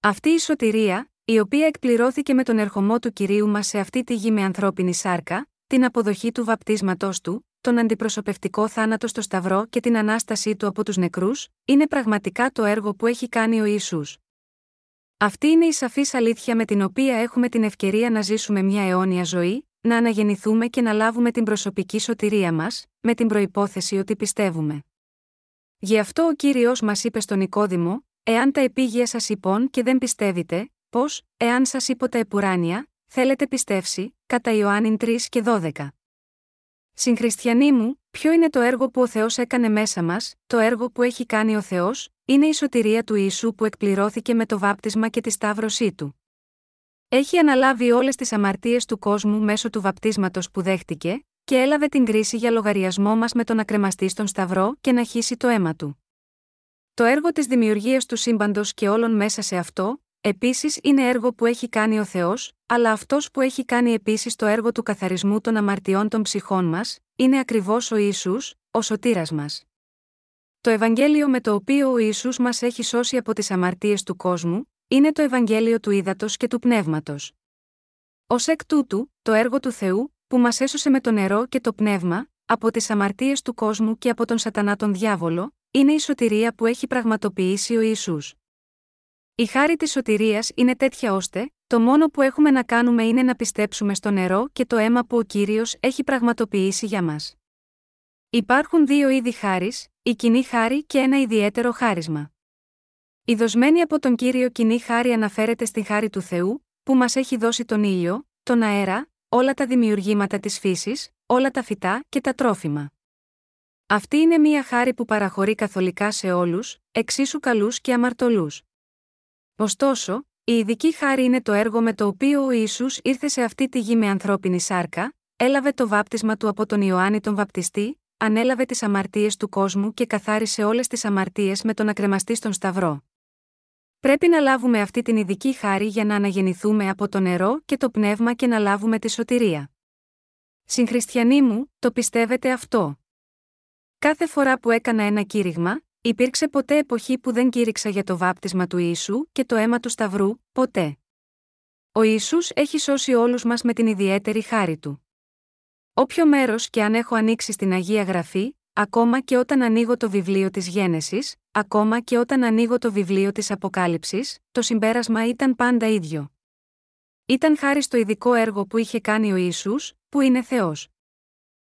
Αυτή η σωτηρία, η οποία εκπληρώθηκε με τον ερχομό του κυρίου μας σε αυτή τη γη με ανθρώπινη σάρκα, την αποδοχή του βαπτίσματός του, τον αντιπροσωπευτικό θάνατο στο Σταυρό και την ανάστασή του από τους νεκρούς, είναι πραγματικά το έργο που έχει κάνει ο Ιησούς. Αυτή είναι η σαφής αλήθεια με την οποία έχουμε την ευκαιρία να ζήσουμε μια αιώνια ζωή, να αναγεννηθούμε και να λάβουμε την προσωπική σωτηρία μας, με την προπόθεση ότι πιστεύουμε. Γι' αυτό ο κύριος μας είπε στον Νικόδημο: Εάν τα επίγεια σας υπόν και δεν πιστεύετε, πώς, εάν σας είπω τα επουράνια, θέλετε πιστεύσει, κατά Ιωάννην 3 και 12. Συγχριστιανοί μου, ποιο είναι το έργο που ο Θεός έκανε μέσα μας, το έργο που έχει κάνει ο Θεός, είναι η σωτηρία του Ιησού που εκπληρώθηκε με το βάπτισμα και τη σταύρωσή του. Έχει αναλάβει όλες τις αμαρτίες του κόσμου μέσω του βαπτίσματος που δέχτηκε, και έλαβε την κρίση για λογαριασμό μας με τον να κρεμαστεί στον Σταυρό και να χύσει το αίμα του. Το έργο της δημιουργίας του σύμπαντος και όλων μέσα σε αυτό, επίσης είναι έργο που έχει κάνει ο Θεός, αλλά αυτός που έχει κάνει επίσης το έργο του καθαρισμού των αμαρτιών των ψυχών μας, είναι ακριβώς ο Ιησούς, ο σωτήρας μας. Το Ευαγγέλιο με το οποίο ο Ιησούς μας έχει σώσει από τις αμαρτίες του κόσμου, είναι το Ευαγγέλιο του ύδατο και του πνεύματος. Ω εκ τούτου, το έργο του Θεού, που μας έσωσε με το νερό και το πνεύμα, από τις αμαρτίες του κόσμου και από τον Σατανά τον διάβολο, είναι η σωτηρία που έχει πραγματοποιήσει ο Ιησούς. Η χάρη της σωτηρίας είναι τέτοια ώστε, το μόνο που έχουμε να κάνουμε είναι να πιστέψουμε στο νερό και το αίμα που ο κύριος έχει πραγματοποιήσει για μας. Υπάρχουν δύο είδη χάρης, η κοινή χάρη και ένα ιδιαίτερο χάρισμα. Η δοσμένη από τον κύριο κοινή χάρη αναφέρεται στη χάρη του Θεού, που μας έχει δώσει τον ήλιο, τον αέρα, όλα τα δημιουργήματα της φύσης, όλα τα φυτά και τα τρόφιμα. Αυτή είναι μία χάρη που παραχωρεί καθολικά σε όλους, εξίσου καλούς και αμαρτωλούς. Ωστόσο, η ειδική χάρη είναι το έργο με το οποίο ο Ιησούς ήρθε σε αυτή τη γη με ανθρώπινη σάρκα, έλαβε το βάπτισμα του από τον Ιωάννη τον Βαπτιστή, ανέλαβε τις αμαρτίες του κόσμου και καθάρισε όλες τις αμαρτίες με τον ακρεμαστή στον Σταυρό. Πρέπει να λάβουμε αυτή την ειδική χάρη για να αναγεννηθούμε από το νερό και το πνεύμα και να λάβουμε τη σωτηρία. Συγχριστιανοί μου, το πιστεύετε αυτό. Κάθε φορά που έκανα ένα κήρυγμα, υπήρξε ποτέ εποχή που δεν κήρυξα για το βάπτισμα του Ιησού και το αίμα του Σταυρού, ποτέ. Ο Ιησούς έχει σώσει όλους μας με την ιδιαίτερη χάρη Του. Όποιο μέρος και αν έχω ανοίξει στην Αγία Γραφή, ακόμα και όταν ανοίγω το βιβλίο της Γένεσης, ακόμα και όταν ανοίγω το βιβλίο της Αποκάλυψης, το συμπέρασμα ήταν πάντα ίδιο. Ήταν χάρη στο ειδικό έργο που είχε κάνει ο Ιησούς, που είναι Θεός.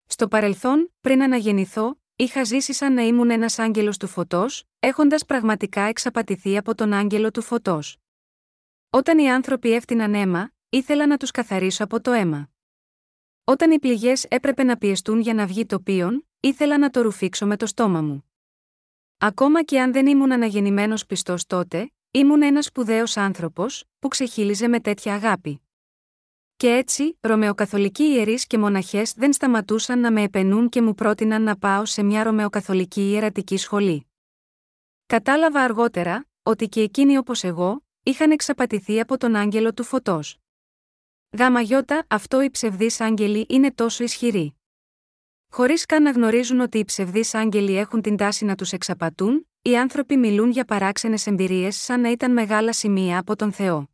Στο παρελθόν, πριν αναγεννηθώ, είχα ζήσει σαν να ήμουν ένας άγγελος του φωτός, έχοντας πραγματικά εξαπατηθεί από τον άγγελο του φωτός. Όταν οι άνθρωποι έφτιαναν αίμα, ήθελα να τους καθαρίσω από το αίμα. Όταν οι πληγές έπρεπε να πιεστούν για να βγει το πίον, ήθελα να το ρουφήξω με το στόμα μου. Ακόμα και αν δεν ήμουν αναγεννημένος πιστός τότε, ήμουν ένας σπουδαίος άνθρωπος, που ξεχύλιζε με τέτοια αγάπη. Και έτσι, ρωμαιοκαθολικοί ιερείς και μοναχές δεν σταματούσαν να με επενούν και μου πρότειναν να πάω σε μια ρωμαιοκαθολική ιερατική σχολή. Κατάλαβα αργότερα, ότι και εκείνοι όπως εγώ, είχαν εξαπατηθεί από τον άγγελο του φωτός. Γάμα γιώτα, αυτό οι ψευδείς άγγελοι είναι τόσο ισχυροί. Χωρίς καν να γνωρίζουν ότι οι ψευδείς άγγελοι έχουν την τάση να τους εξαπατούν, οι άνθρωποι μιλούν για παράξενες εμπειρίες σαν να ήταν μεγάλα σημεία από τον Θεό.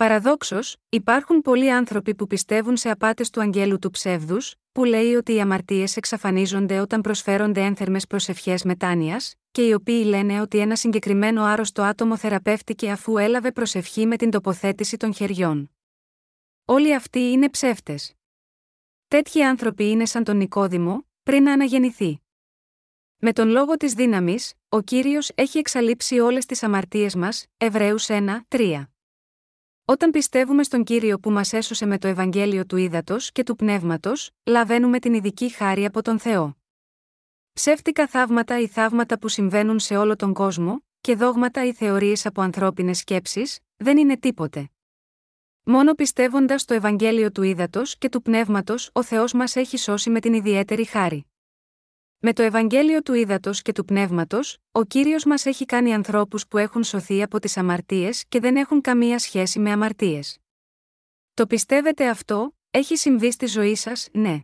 Παραδόξως, υπάρχουν πολλοί άνθρωποι που πιστεύουν σε απάτες του αγγέλου του ψεύδους, που λέει ότι οι αμαρτίες εξαφανίζονται όταν προσφέρονται ένθερμες προσευχές μετάνοιας, και οι οποίοι λένε ότι ένα συγκεκριμένο άρρωστο άτομο θεραπεύτηκε αφού έλαβε προσευχή με την τοποθέτηση των χεριών. Όλοι αυτοί είναι ψεύτες. Τέτοιοι άνθρωποι είναι σαν τον Νικόδημο, πριν να αναγεννηθεί. Με τον λόγο της δύναμης, ο κύριος έχει εξαλείψει όλες τις αμαρτίες μας, Εβραίους 1, 3. Όταν πιστεύουμε στον κύριο που μας έσωσε με το Ευαγγέλιο του ύδατο και του πνεύματος, λαβαίνουμε την ειδική χάρη από τον Θεό. Ψεύτικα θαύματα ή θαύματα που συμβαίνουν σε όλο τον κόσμο, και δόγματα ή θεωρίες από ανθρώπινες σκέψεις, δεν είναι τίποτε. Μόνο πιστεύοντας το Ευαγγέλιο του ύδατο και του πνεύματος, ο Θεός μας έχει σώσει με την ιδιαίτερη χάρη. Με το Ευαγγέλιο του ύδατο και του πνεύματος, ο κύριος μας έχει κάνει ανθρώπους που έχουν σωθεί από τις αμαρτίες και δεν έχουν καμία σχέση με αμαρτίες. Το πιστεύετε αυτό, έχει συμβεί στη ζωή σας, ναι.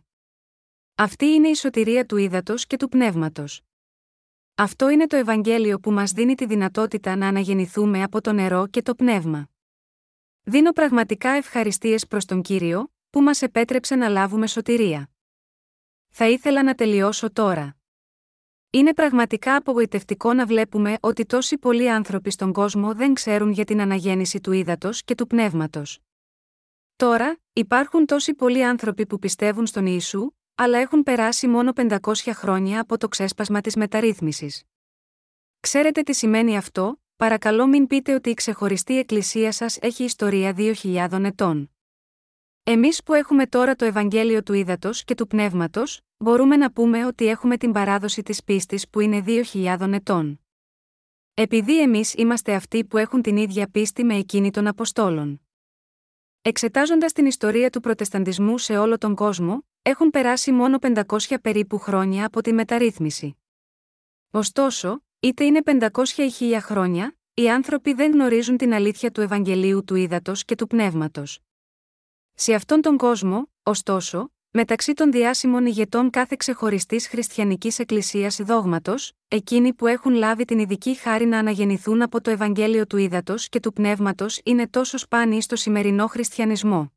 Αυτή είναι η σωτηρία του ύδατο και του πνεύματος. Αυτό είναι το Ευαγγέλιο που μας δίνει τη δυνατότητα να αναγεννηθούμε από το νερό και το πνεύμα. Δίνω πραγματικά ευχαριστίες προς τον Κύριο, που μας επέτρεψε να λάβουμε σωτηρία. Θα ήθελα να τελειώσω τώρα. Είναι πραγματικά απογοητευτικό να βλέπουμε ότι τόσοι πολλοί άνθρωποι στον κόσμο δεν ξέρουν για την αναγέννηση του ύδατος και του πνεύματος. Τώρα, υπάρχουν τόσοι πολλοί άνθρωποι που πιστεύουν στον Ιησού, αλλά έχουν περάσει μόνο 500 χρόνια από το ξέσπασμα της μεταρρύθμισης. Ξέρετε τι σημαίνει αυτό, παρακαλώ μην πείτε ότι η ξεχωριστή εκκλησία σας έχει ιστορία 2.000 ετών. Εμείς που έχουμε τώρα το Ευαγγέλιο του Ήδατος και του Πνεύματος, μπορούμε να πούμε ότι έχουμε την παράδοση της πίστης που είναι 2.000 ετών. Επειδή εμείς είμαστε αυτοί που έχουν την ίδια πίστη με εκείνη των Αποστόλων. Εξετάζοντας την ιστορία του Προτεσταντισμού σε όλο τον κόσμο, έχουν περάσει μόνο 500 περίπου χρόνια από τη μεταρρύθμιση. Ωστόσο, είτε είναι 500 ή 1000 χρόνια, οι άνθρωποι δεν γνωρίζουν την αλήθεια του Ευαγγελίου του Ήδατος και του Πνεύματος. Σε αυτόν τον κόσμο, ωστόσο, μεταξύ των διάσημων ηγετών κάθε ξεχωριστής χριστιανικής εκκλησίας δόγματος, εκείνοι που έχουν λάβει την ειδική χάρη να αναγεννηθούν από το Ευαγγέλιο του Ήδατος και του Πνεύματος είναι τόσος σπάνιοι στο σημερινό χριστιανισμό.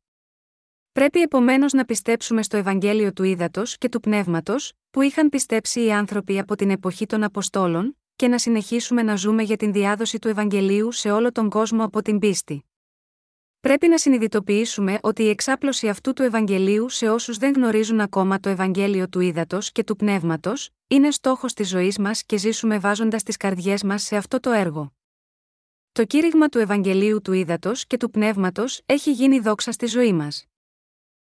Πρέπει επομένως να πιστέψουμε στο Ευαγγέλιο του Ήδατος και του Πνεύματος, που είχαν πιστέψει οι άνθρωποι από την εποχή των Αποστόλων, και να συνεχίσουμε να ζούμε για την διάδοση του Ευαγγελίου σε όλο τον κόσμο από την πίστη. Πρέπει να συνειδητοποιήσουμε ότι η εξάπλωση αυτού του Ευαγγελίου σε όσους δεν γνωρίζουν ακόμα το Ευαγγέλιο του Ήδατος και του Πνεύματος, είναι στόχος της ζωής μας και ζήσουμε βάζοντας τις καρδιές μας σε αυτό το έργο. Το κήρυγμα του Ευαγγελίου του Ήδατος και του Πνεύματος έχει γίνει δόξα στη ζωή μας.